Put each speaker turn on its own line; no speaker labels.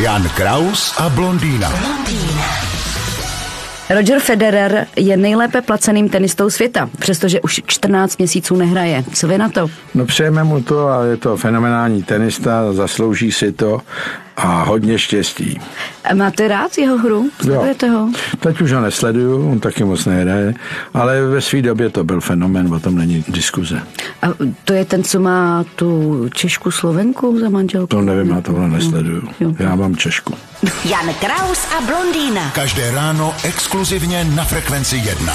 Jan Kraus a blondýna.
Roger Federer je nejlépe placeným tenistou světa, přestože už 14 měsíců nehraje. Co vy na to?
No přejeme mu to a je to fenomenální tenista, zaslouží si to a hodně štěstí.
A máte rád jeho hru? Sledujete ho?
Teď už ho nesleduju, on taky moc nehraje, ale ve své době to byl fenomen, o tom není diskuze.
A to je ten, co má tu Češku Slovenku za manželku?
To nevím, já tohle nesleduju. Jo. Já mám Češku.
Jan Kraus a blondýna. Každé ráno exkluzivně na Frekvenci 1.